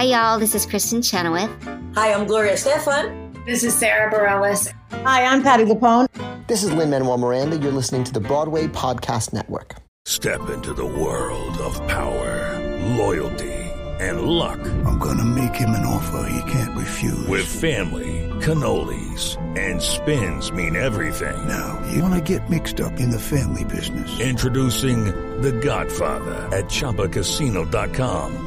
Hi, y'all. This is Kristin Chenoweth. Hi, I'm Gloria Estefan. This is Sara Bareilles. Hi, I'm Patti LuPone. This is Lin Manuel Miranda. You're listening to the Broadway Podcast Network. Step into the world of power, loyalty, and luck. I'm going to make him an offer he can't refuse. With family, cannolis, and spins mean everything. Now, you want to get mixed up in the family business. Introducing The Godfather at ChumbaCasino.com.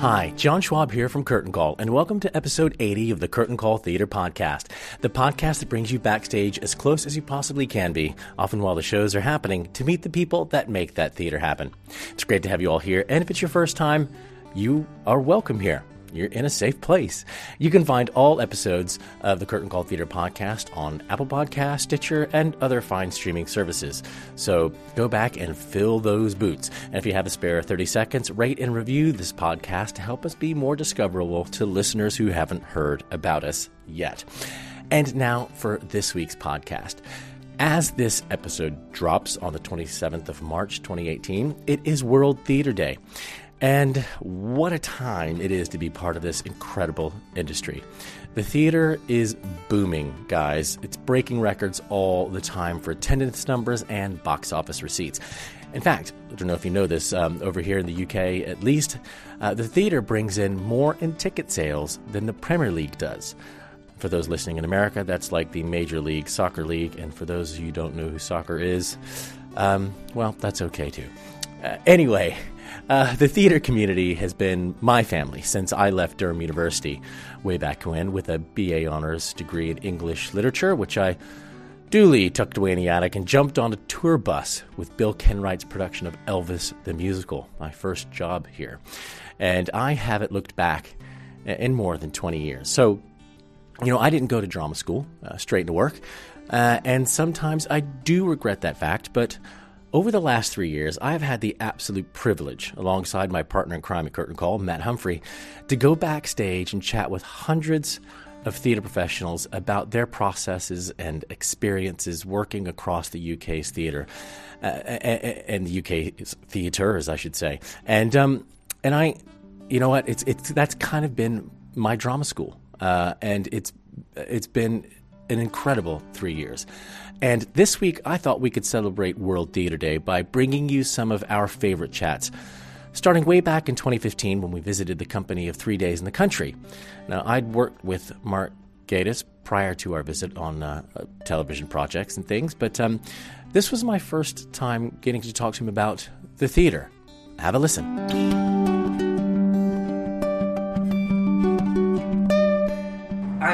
Hi, John Schwab here from Curtain Call, and welcome to episode 80 of the Curtain Call Theater Podcast, the podcast that brings you backstage as close as you possibly can be, often while the shows are happening, to meet the people that make that theater happen. It's great to have you all here, and if it's your first time, you are welcome here you're in a safe place. You can find all episodes of the Curtain Call Theater podcast on Apple Podcast, Stitcher, and other fine streaming services. So go back and fill those boots. And if you have a spare 30 seconds, rate and review this podcast to help us be more discoverable to listeners who haven't heard about us yet. And now for this week's podcast. As this episode drops on the 27th of March 2018, it is World Theater Day. And what a time it is to be part of this incredible industry. The theater is booming, guys. It's breaking records all the time for attendance numbers and box office receipts. In fact, I don't know if you know this, um, over here in the UK at least, uh, the theater brings in more in ticket sales than the Premier League does. For those listening in America, that's like the Major League Soccer League. And for those of you who don't know who soccer is, um, well, that's okay too. Uh, anyway, uh, the theater community has been my family since I left Durham University way back when with a BA honors degree in English literature, which I duly tucked away in the attic and jumped on a tour bus with Bill Kenwright's production of Elvis the Musical, my first job here. And I haven't looked back in more than 20 years. So, you know, I didn't go to drama school, uh, straight into work. Uh, and sometimes I do regret that fact, but over the last three years, I have had the absolute privilege, alongside my partner in crime at Curtain Call, Matt Humphrey, to go backstage and chat with hundreds of theatre professionals about their processes and experiences working across the UK's theatre, uh, and the UK's theatres, I should say. And um, and I, you know what? It's it's that's kind of been my drama school, uh, and it's it's been an incredible three years. And this week, I thought we could celebrate World Theater Day by bringing you some of our favorite chats. Starting way back in 2015 when we visited the company of Three Days in the Country. Now, I'd worked with Mark Gatiss prior to our visit on uh, television projects and things, but um, this was my first time getting to talk to him about the theater. Have a listen.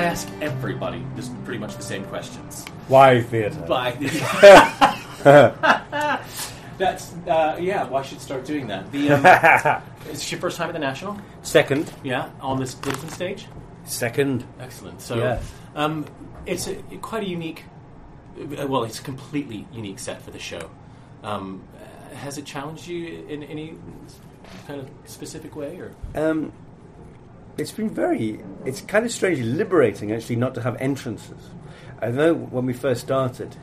I ask everybody just pretty much the same questions. Why theatre? Why That's uh, yeah. Why should start doing that. The, um, is this your first time at the National? Second. Yeah, on this Lyttelton stage. Second. Excellent. So, Yes. um, it's a, quite a unique. uh, Well, it's a completely unique set for the show. Um, has it challenged you in any kind of specific way, or? Um, it's been very. It's kind of strangely liberating, actually, not to have entrances. I know when we first started,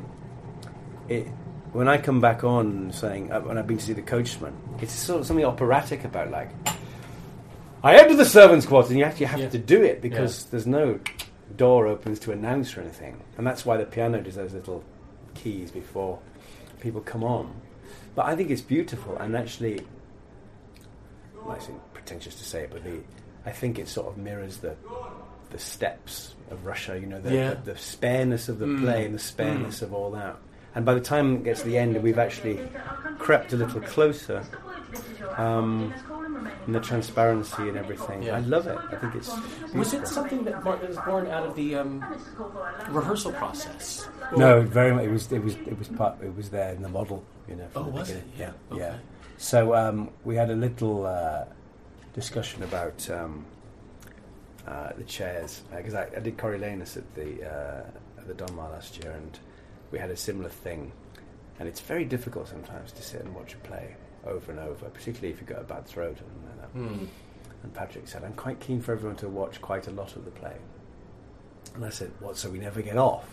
it, when I come back on saying uh, when I've been to see the coachman, it's sort of something operatic about like. I enter the servants' quarters, and you actually have Yeah. to do it because Yeah. there's no door opens to announce or anything, and that's why the piano does those little keys before people come on. But I think it's beautiful, and actually, well, I think pretentious to say it, but the I think it sort of mirrors the the steppes of Russia. You know, the, Yeah. the, the spareness of the Mm. play and the spareness of all that. and by the time it gets to the end, we've actually crept a little closer. Um, and the transparency and everything. Yeah. I love it. I think it's. Was it something that was born out of the um, rehearsal process? No, very much. It was. It was. It was part. It was there in the model. You know. from Oh, the was beginning. it? Yeah. Okay. Yeah. So um, we had a little uh, discussion about um, uh, the chairs because I, I did Coriolanus at the uh, at the Donmar last year, and we had a similar thing. And it's very difficult sometimes to sit and watch a play over and over, particularly if you've got a bad throat. And, uh, Hmm. and Patrick said, "I'm quite keen for everyone to watch quite a lot of the play." And I said, "What? So we never get off?"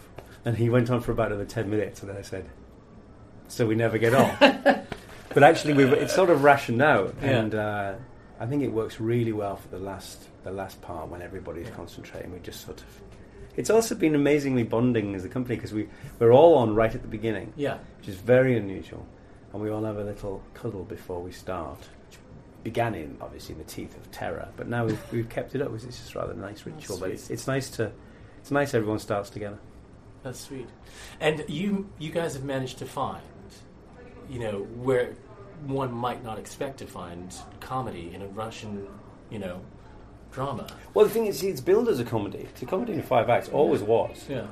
And he went on for about another ten minutes, and then I said, "So we never get off." but actually, we've, it's sort of rationed out, Yeah. and uh, I think it works really well for the last the last part when everybody's concentrating. We just sort of. It's also been amazingly bonding as a company because we we're all on right at the beginning, Yeah. which is very unusual, and we all have a little cuddle before we start. Which began in obviously in the teeth of terror, but now we've, we've kept it up. It's just rather a nice ritual, but it's, it's nice to it's nice everyone starts together. That's sweet. And you you guys have managed to find, you know, where one might not expect to find comedy in a Russian, you know, drama. Well, the thing is, it's billed as a comedy. It's a comedy in five acts. Always was. Yeah.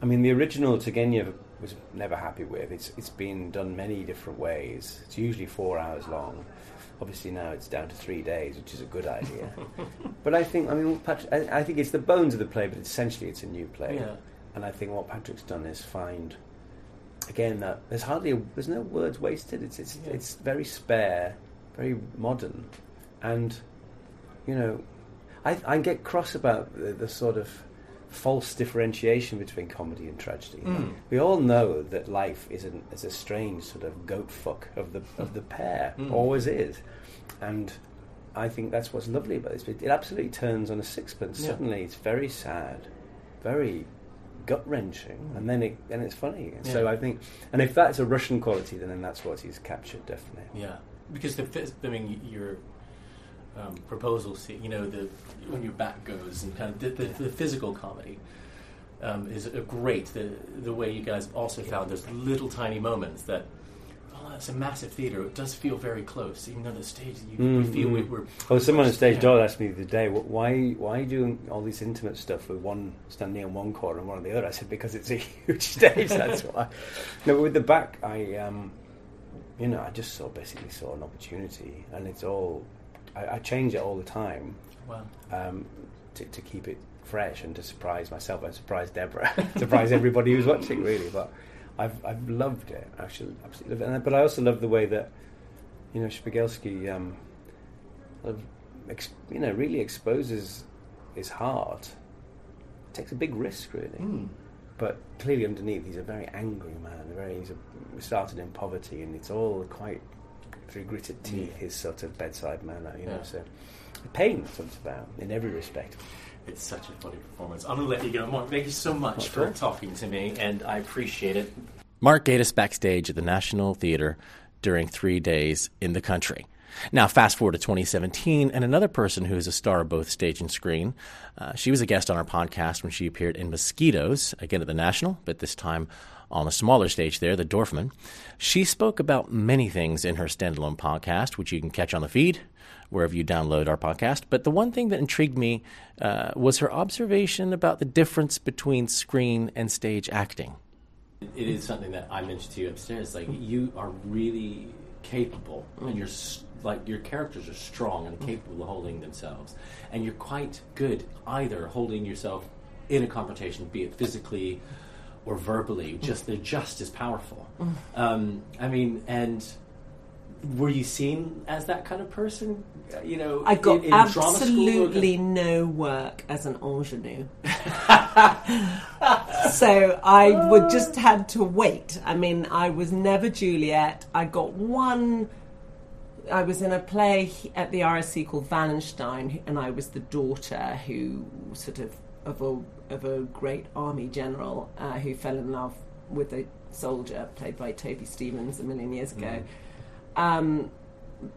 I mean, the original Turgenev was never happy with. It's it's been done many different ways. It's usually four hours long. Obviously now it's down to three days, which is a good idea. but I think, I mean, Patrick, I, I think it's the bones of the play, but essentially it's a new play. Yeah. And I think what Patrick's done is find again that there's hardly a, there's no words wasted. It's it's Yeah. it's very spare, very modern, and you know, I I get cross about the, the sort of false differentiation between comedy and tragedy. Mm. We all know that life is an is a strange sort of goat fuck of the of the pair, Mm. always is, and. I think that's what's lovely about this. It absolutely turns on a sixpence. Yeah. Suddenly, it's very sad, very gut wrenching, and then it and it's funny. And So I think, and if that's a Russian quality, then, then that's what he's captured definitely. Yeah, because the I mean your um, proposal, you know, the when your back goes and kind of the, the, the physical comedy um, is a great. The the way you guys also found those little tiny moments that. It's a massive theater. It does feel very close, even though the stage you, we Mm, feel we, mm. we're. Oh, someone on stage door asked me the other day, why why are you doing all this intimate stuff with one standing on one corner and one on the other? I said, because it's a huge stage, that's why. No, but with the back, I, um, you know, I just saw basically saw an opportunity, and it's all, I, I change it all the time Wow. um, to, to keep it fresh and to surprise myself and surprise Deborah, surprise everybody who's watching, really. But I've I've loved it. Actually, absolutely loved it. And, but I also love the way that you know Shpigelsky, um, sort of ex, you know, really exposes his heart. Takes a big risk, really. Mm. But clearly, underneath, he's a very angry man. Very, he's a, started in poverty, and it's all quite through gritted teeth. His sort of bedside manner, you know. Yeah. So, pain comes about in every respect. It's such a funny performance. I'm going to let you go. Mark, thank you so much for talking to me, and I appreciate it. Mark Gatiss backstage at the National Theater during three days in the country. Now, fast forward to 2017, and another person who is a star of both stage and screen. Uh, she was a guest on our podcast when she appeared in Mosquitoes, again at the National, but this time on a smaller stage there, the Dorfman. She spoke about many things in her standalone podcast, which you can catch on the feed wherever you download our podcast. But the one thing that intrigued me uh, was her observation about the difference between screen and stage acting. It is something that I mentioned to you upstairs. Like you are really capable, and you're like your characters are strong and capable of holding themselves, and you're quite good either holding yourself in a confrontation, be it physically or verbally. Just they're just as powerful. Um, I mean, and were you seen as that kind of person? Uh, You know, I got in, in absolutely no work as an ingenue. so I would just had to wait. I mean, I was never Juliet. I got one. I was in a play at the RSC called Wallenstein, and I was the daughter who sort of of a of a great army general uh, who fell in love with a soldier played by Toby Stevens a million years ago. Um,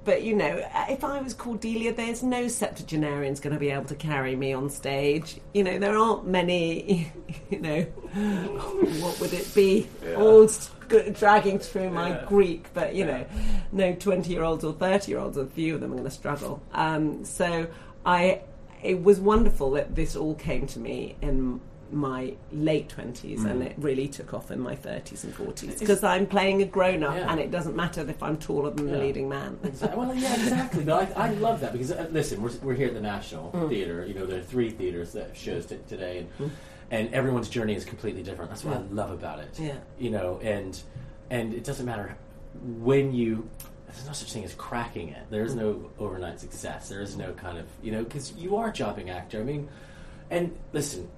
but you know, if I was Cordelia, there's no septuagenarian's going to be able to carry me on stage. You know, there aren't many. You know, what would it be? Old g- dragging through my Greek, but you know, no twenty-year-olds or thirty-year-olds, a few of them are going to struggle. Um, so I, it was wonderful that this all came to me in my late twenties, and Mm. it really took off in my thirties and forties because I'm playing a grown-up, Yeah. and it doesn't matter if I'm taller than the leading man. Exactly. Well, yeah, exactly. But I, I love that because uh, listen, we're, we're here at the National Mm. Theater. You know, there are three theaters that shows t- today, and Mm. and everyone's journey is completely different. That's what Yeah. I love about it. Yeah. You know, and and it doesn't matter when you. There's no such thing as cracking it. There is no overnight success. There is no kind of you know because you are a jobbing actor. I mean, and listen,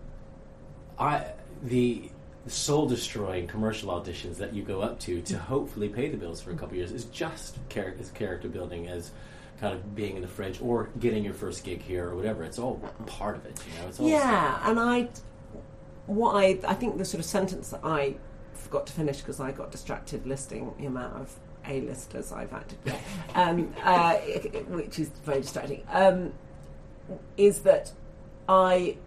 I the soul destroying commercial auditions that you go up to to hopefully pay the bills for a couple years is just char- as character building as kind of being in the fridge or getting your first gig here or whatever. It's all part of it, you know. It's all Yeah, and I, what I, I think the sort of sentence that I forgot to finish because I got distracted listing the amount of A-listers I've acted um, uh, which is very distracting, um, is that I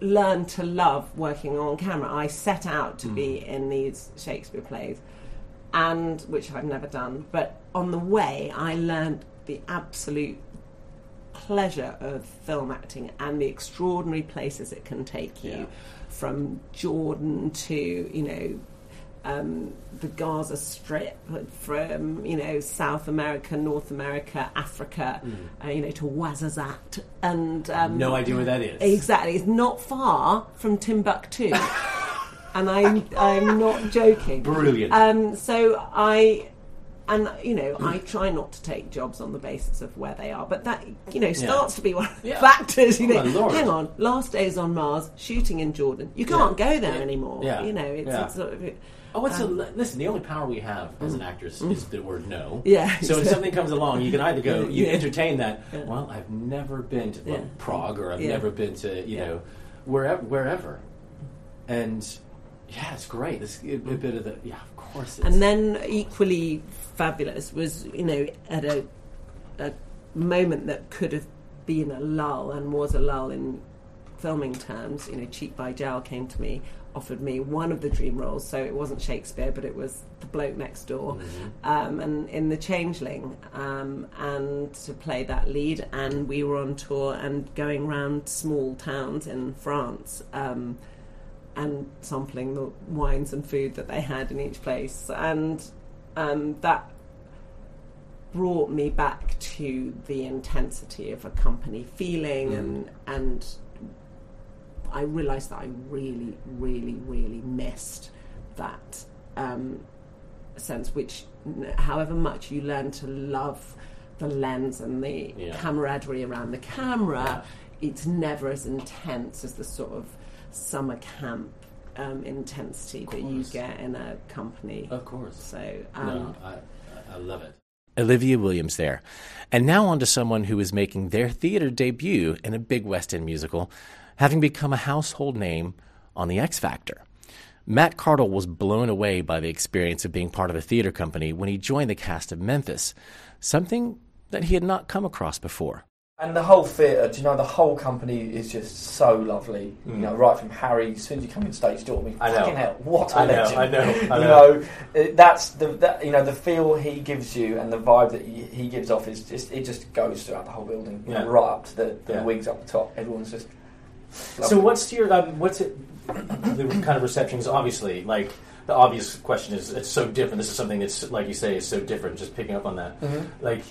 learned to love working on camera. I set out to be in these Shakespeare plays, and which I've never done. But on the way, I learned the absolute pleasure of film acting and the extraordinary places it can take you, Yeah. from Jordan to you know. Um, the Gaza Strip, from you know South America, North America, Africa, uh, you know to Ouarzazate, and um, No idea where that is. Exactly, it's not far from Timbuktu, and I'm I'm not joking. Brilliant. Um, so I, and you know, I try not to take jobs on the basis of where they are, but that you know starts to be one of the Yeah. factors. You Oh, know, hang on, last days on Mars, shooting in Jordan, you can't go there Yeah. anymore. Yeah. You know, it's, Yeah. it's sort of. Oh, it's um, a, listen. The only power we have as an actress is, is the word no. Yeah, So exactly. something comes along, you can either go, you Yeah. entertain that. Yeah. Well, I've never been to well, Yeah. Prague, or I've never been to you know wherever, wherever. And yeah, it's great. It's a, a bit of the yeah, of course. It's, And then equally fabulous was, you know, at a, a moment that could have been a lull and was a lull in filming terms. You know, Cheek by Jowl came to me, offered me one of the dream roles, so it wasn't Shakespeare, but it was the bloke next door, um, and in The Changeling, um, and to play that lead. And we were on tour and going around small towns in France. Um, and sampling the wines and food that they had in each place. And um, that brought me back to the intensity of a company feeling and and I realised that I really, really, really missed that um, sense, which, however much you learn to love the lens and the Yeah. camaraderie around the camera, it's never as intense as the sort of summer camp um, intensity that you get in a company. of course. So, um, no, I, I- I love it. Olivia Williams there. And now on to someone who is making their theater debut in a big West End musical, having become a household name on The X Factor. Matt Cardle was blown away by the experience of being part of a theater company when he joined the cast of Memphis, something that he had not come across before. And the whole theatre, do you know, the whole company is just so lovely. You know, right from Harry, as soon as you come in stage door, I mean, Mm. I know. hell, what a I know, legend. I know, I know. you know. know, that's the, that, you know, the feel he gives you and the vibe that he, he gives off is just, it just goes throughout the whole building. You know, right up to the, the Yeah. wigs up the top. Everyone's just. So what's your um, what's it the kind of reception? Is Obviously, like the obvious question is it's so different. This is something that's like you say is so different. Just picking up on that, Mhm. like.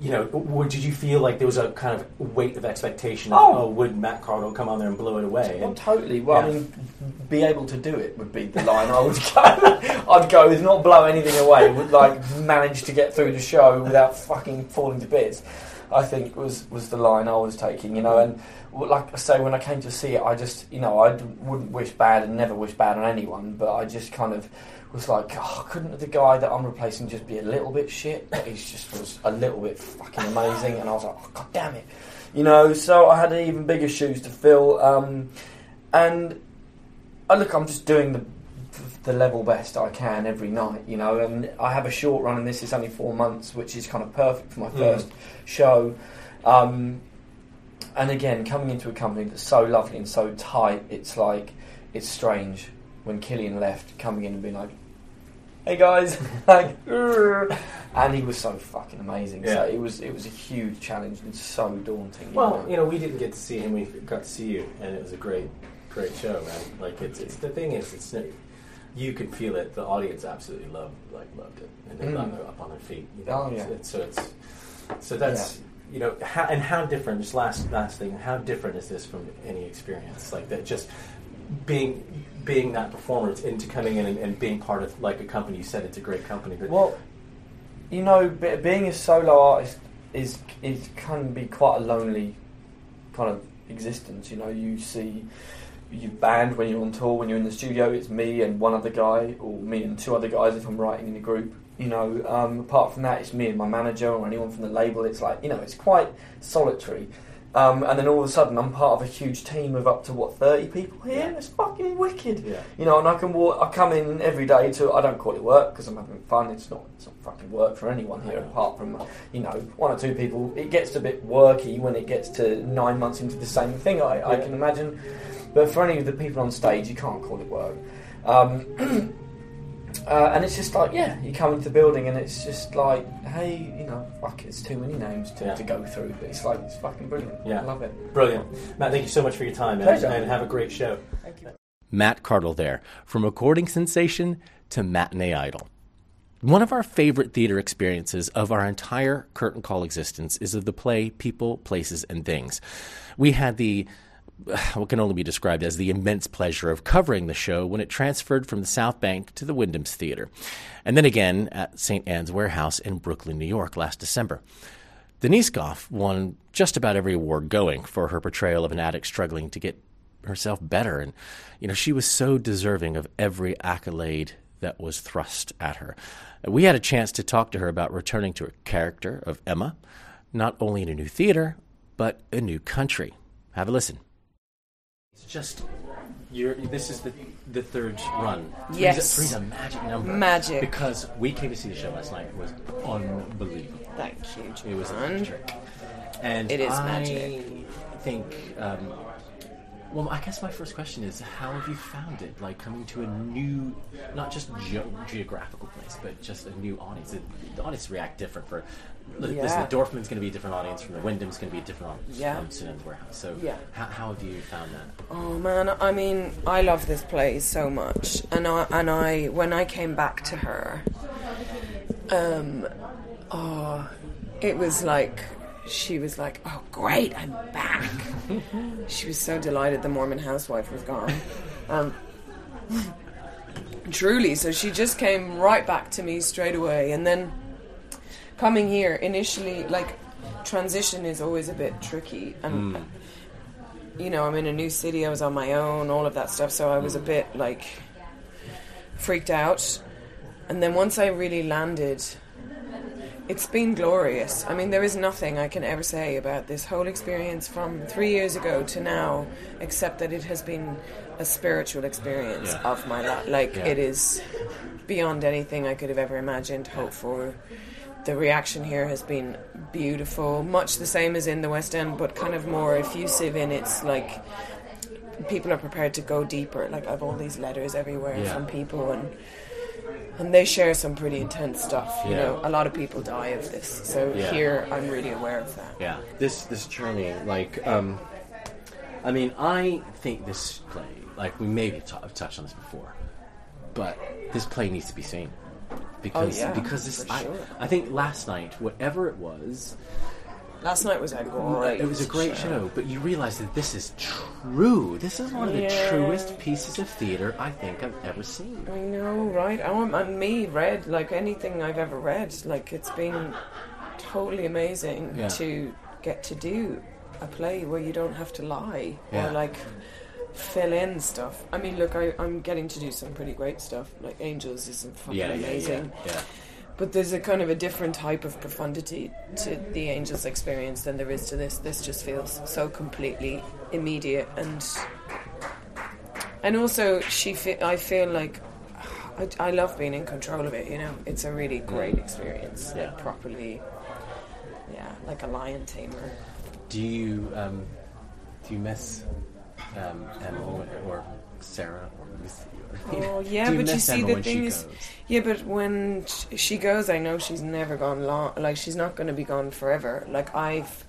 You know, what, did you feel like there was a kind of weight of expectation? Of, Oh. oh, would Matt Cardle come on there and blow it away? Well, And- totally. Well, I mean, be able to do it would be the line I would go. I'd go with not blow anything away, would like manage to get through the show without fucking falling to bits. I think was was the line I was taking, you know. And like I say, when I came to see it, I just, you know, I wouldn't wish bad and never wish bad on anyone, but I just kind of was like, oh, couldn't the guy that I'm replacing just be a little bit shit? But he just was a little bit fucking amazing, and I was like, oh, god damn it, you know. So I had even bigger shoes to fill, um, and uh, look, I'm just doing the the level best I can every night, you know. And I have a short run, and this is only four months, which is kind of perfect for my Mm. first show. Um, and again, coming into a company that's so lovely and so tight, it's like it's strange when Killian left, coming in and being like, hey guys, like, and he was so fucking amazing. Yeah. So it was it was a huge challenge and so daunting. Well, you know, we didn't get to see him. We got to see you, and it was a great, great show, man. Like it's, it's the thing is, it's you could feel it. The audience absolutely loved, like loved it, and they Mm. got up on their feet. You know? Oh, yeah. It's- so it's, so that's you know, how, and how different. Just last last thing, how different is this from any experience like that? Just being being that performer into coming in and, and being part of like a company. You said it's a great company, but Well, you know, being a solo artist is is can be quite a lonely kind of existence. You know, you see you band when you're on tour, when you're in the studio, it's me and one other guy, or me and two other guys if I'm writing in a group. You know, um, apart from that, it's me and my manager or anyone from the label. It's like you know, it's quite solitary. Um, and then all of a sudden, I'm part of a huge team of up to what thirty people here. It's fucking wicked. Yeah. You know, and I can walk. I come in every day to. I don't call it work because I'm having fun. It's not. It's not fucking work for anyone here, apart from you know one or two people. It gets a bit worky when it gets to nine months into the same thing. I, I can imagine. But for any of the people on stage, you can't call it work. Um, uh, and it's just like, yeah, you come into the building and it's just like, hey, you know, fuck, it's too many names to, Yeah. to go through. But it's like, it's fucking brilliant. Yeah. I love it. Brilliant. Matt, thank you so much for your time, Pleasure. and have a great show. Thank you. Matt Cardle there, from recording sensation to matinee idol. One of our favorite theater experiences of our entire curtain call existence is of the play People, Places, and Things. We had the what can only be described as the immense pleasure of covering the show when it transferred from the South Bank to the Wyndham's Theater, and then again at St. Ann's Warehouse in Brooklyn, New York last December. Denise Gough won just about every award going for her portrayal of an addict struggling to get herself better. And, you know, she was so deserving of every accolade that was thrust at her. We had a chance to talk to her about returning to her character of Emma, not only in a new theater, but a new country. Have a listen. It's just. You're, this is the the third run. Three's Yes. a, three's a magic number. Magic. Because we came to see the show last night. It was unbelievable. Thank you, It was electric. And It is I magic. think. Um, well, I guess my first question is, how have you found it? Like coming to a new, not just ge- geographical place, but just a new audience. It, the audience react different for. Listen, Yeah. the Dorfman's going to be a different audience from the Wyndham's going to be a different audience Yeah. from St. Ann's Warehouse. So, Yeah. how, how have you found that? Oh man, I mean, I love this play so much, and I and I when I came back to her, um, oh, it was like she was like, "Oh great, I'm back." she was so delighted the Mormon housewife was gone. Um, truly, so she just came right back to me straight away, and then coming here initially, like transition is always a bit tricky, and mm. you know, I'm in a new city, I was on my own, all of that stuff, so I was a bit like freaked out. And then once I really landed, it's been glorious. I mean, there is nothing I can ever say about this whole experience from three years ago to now, except that it has been a spiritual experience Yeah. of my life. Like, Yeah. it is beyond anything I could have ever imagined, hoped for. The reaction here has been beautiful, much the same as in the West End, but kind of more effusive in its like people are prepared to go deeper. Like I've all these letters everywhere Yeah. from people and and they share some pretty intense stuff. You Yeah. know, a lot of people die of this. So Yeah. here I'm really aware of that. Yeah, this this journey, like, um, I mean, I think this play, like, we maybe t- have touched on this before, but this play needs to be seen because Oh, yeah, because this, I, sure. I think last night, whatever it was, Last night was a great. it was a great show. But you realize that this is true. This is one of the truest pieces of theater I think I've ever seen. I know, right? I'm- and me read like anything I've ever read. Like it's been totally amazing Yeah. to get to do a play where you don't have to lie Yeah. or like fill in stuff. I mean, look, I, I'm getting to do some pretty great stuff. Like Angels is fucking Yeah, yeah, yeah, amazing. yeah. But there's a kind of a different type of profundity to the Angels experience than there is to this. This just feels so completely immediate and and also she fe- I feel like I, I love being in control of it. You know, it's a really great Mm. experience. Yeah. Like properly, yeah, like a lion tamer. Do you um, do you miss um, Emma or, or Sarah or Lucy? Oh yeah, but you see the thing is, yeah, but when she goes, I know she's never gone long. Like she's not going to be gone forever. Like I've,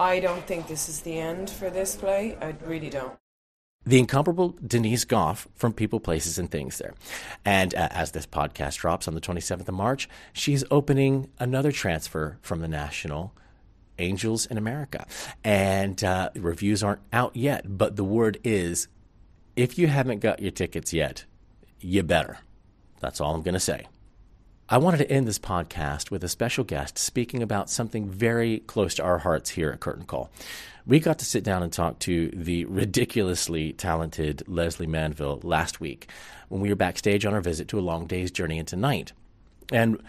I don't think this is the end for this play. I really don't. The incomparable Denise Gough from People, Places, and Things there. And uh, as this podcast drops on the 27th of March, she's opening another transfer from the National Angels in America. And uh, reviews aren't out yet, but the word is if you haven't got your tickets yet, you better. That's all I'm going to say. I wanted to end this podcast with a special guest speaking about something very close to our hearts here at Curtain Call. We got to sit down and talk to the ridiculously talented Lesley Manville last week when we were backstage on our visit to A Long Day's Journey into Night. And,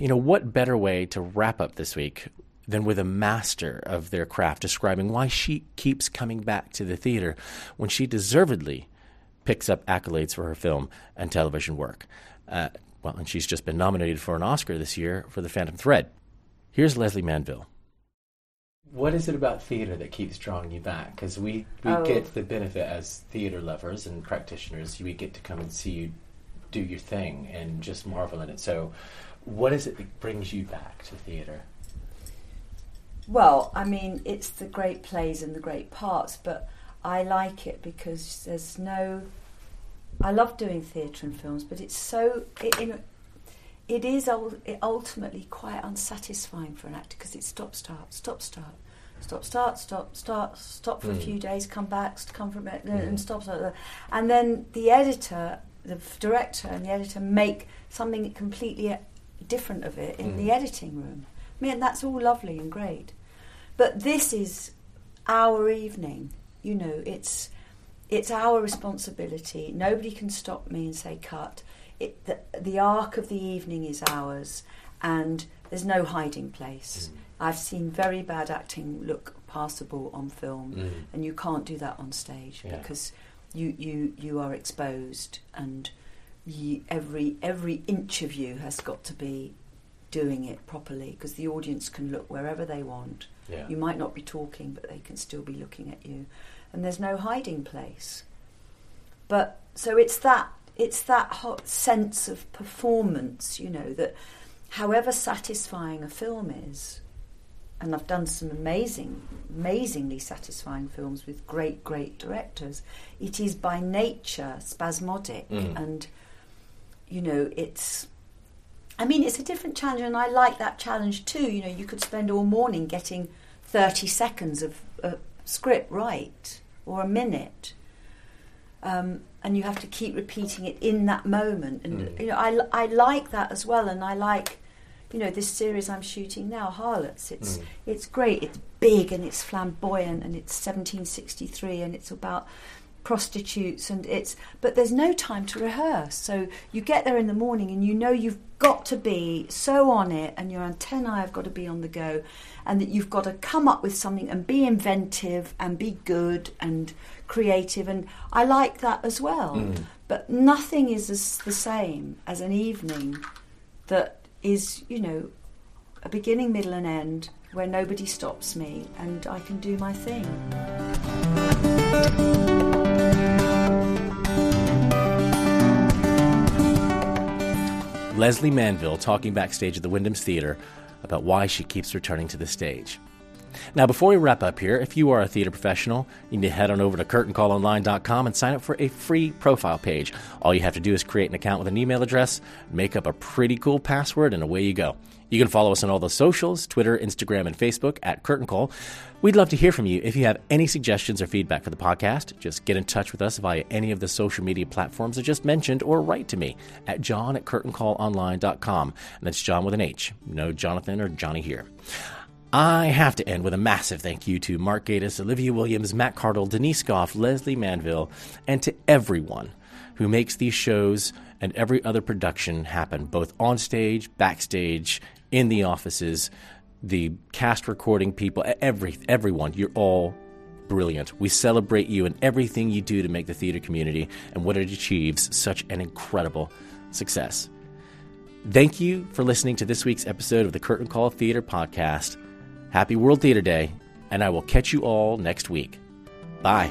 you know, what better way to wrap up this week than with a master of their craft describing why she keeps coming back to the theater when she deservedly picks up accolades for her film and television work. Uh, well, and she's just been nominated for an Oscar this year for The Phantom Thread. Here's Lesley Manville. What is it about theater that keeps drawing you back? Because we, we oh. get the benefit as theater lovers and practitioners. We get to come and see you do your thing and just marvel in it. So, what is it that brings you back to theater? Well, I mean, it's the great plays and the great parts, but I like it because there's no. I love doing theatre and films, but it's so. It, it is ultimately quite unsatisfying for an actor because it's stop, start, stop, start, stop, start, stop, start, stop for mm. a few days, come back, come from it, mm. and stop, start, and then the editor, the director, and the editor make something completely different of it in mm. the editing room. I mean, that's all lovely and great, but this is our evening. You know, it's it's our responsibility. Nobody can stop me and say cut. It, the, the arc of the evening is ours, and there's no hiding place. Mm. I've seen very bad acting look passable on film, mm. and you can't do that on stage yeah. because you, you you are exposed, and you, every every inch of you has got to be doing it properly because the audience can look wherever they want. Yeah. You might not be talking, but they can still be looking at you, and there's no hiding place. But so it's that it's that hot sense of performance, you know, that however satisfying a film is, and I've done some amazing, amazingly satisfying films with great, great directors. It is by nature spasmodic, mm. and you know, it's I mean, it's a different challenge, and I like that challenge too. You know, you could spend all morning getting 30 seconds of a script right, or a minute. Um, and you have to keep repeating it in that moment. And, mm. you know, I, I like that as well, and I like, you know, this series I'm shooting now, Harlots. It's, mm. it's great, it's big, and it's flamboyant, and it's 1763, and it's about prostitutes and it's but there's no time to rehearse. So you get there in the morning and you know you've got to be so on it and your antennae have got to be on the go and that you've got to come up with something and be inventive and be good and creative. And I like that as well. Mm. but nothing is as the same as an evening that is you know a beginning middle and end where nobody stops me and I can do my thing Lesley Manville talking backstage at the Wyndham's Theater about why she keeps returning to the stage. Now, before we wrap up here, if you are a theater professional, you need to head on over to curtaincallonline.com and sign up for a free profile page. All you have to do is create an account with an email address, make up a pretty cool password, and away you go. You can follow us on all the socials Twitter, Instagram, and Facebook at Curtain Call. We'd love to hear from you. If you have any suggestions or feedback for the podcast, just get in touch with us via any of the social media platforms I just mentioned or write to me at john at curtaincallonline.com. And that's John with an H. No Jonathan or Johnny here. I have to end with a massive thank you to Mark Gatiss, Olivia Williams, Matt Cardle, Denise Gough, Lesley Manville, and to everyone who makes these shows and every other production happen, both on stage, backstage, in the offices, the cast recording people, every everyone. You're all brilliant. We celebrate you and everything you do to make the theater community and what it achieves such an incredible success. Thank you for listening to this week's episode of the Curtain Call Theater Podcast. Happy World Theater Day, and I will catch you all next week. Bye.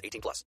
18 plus.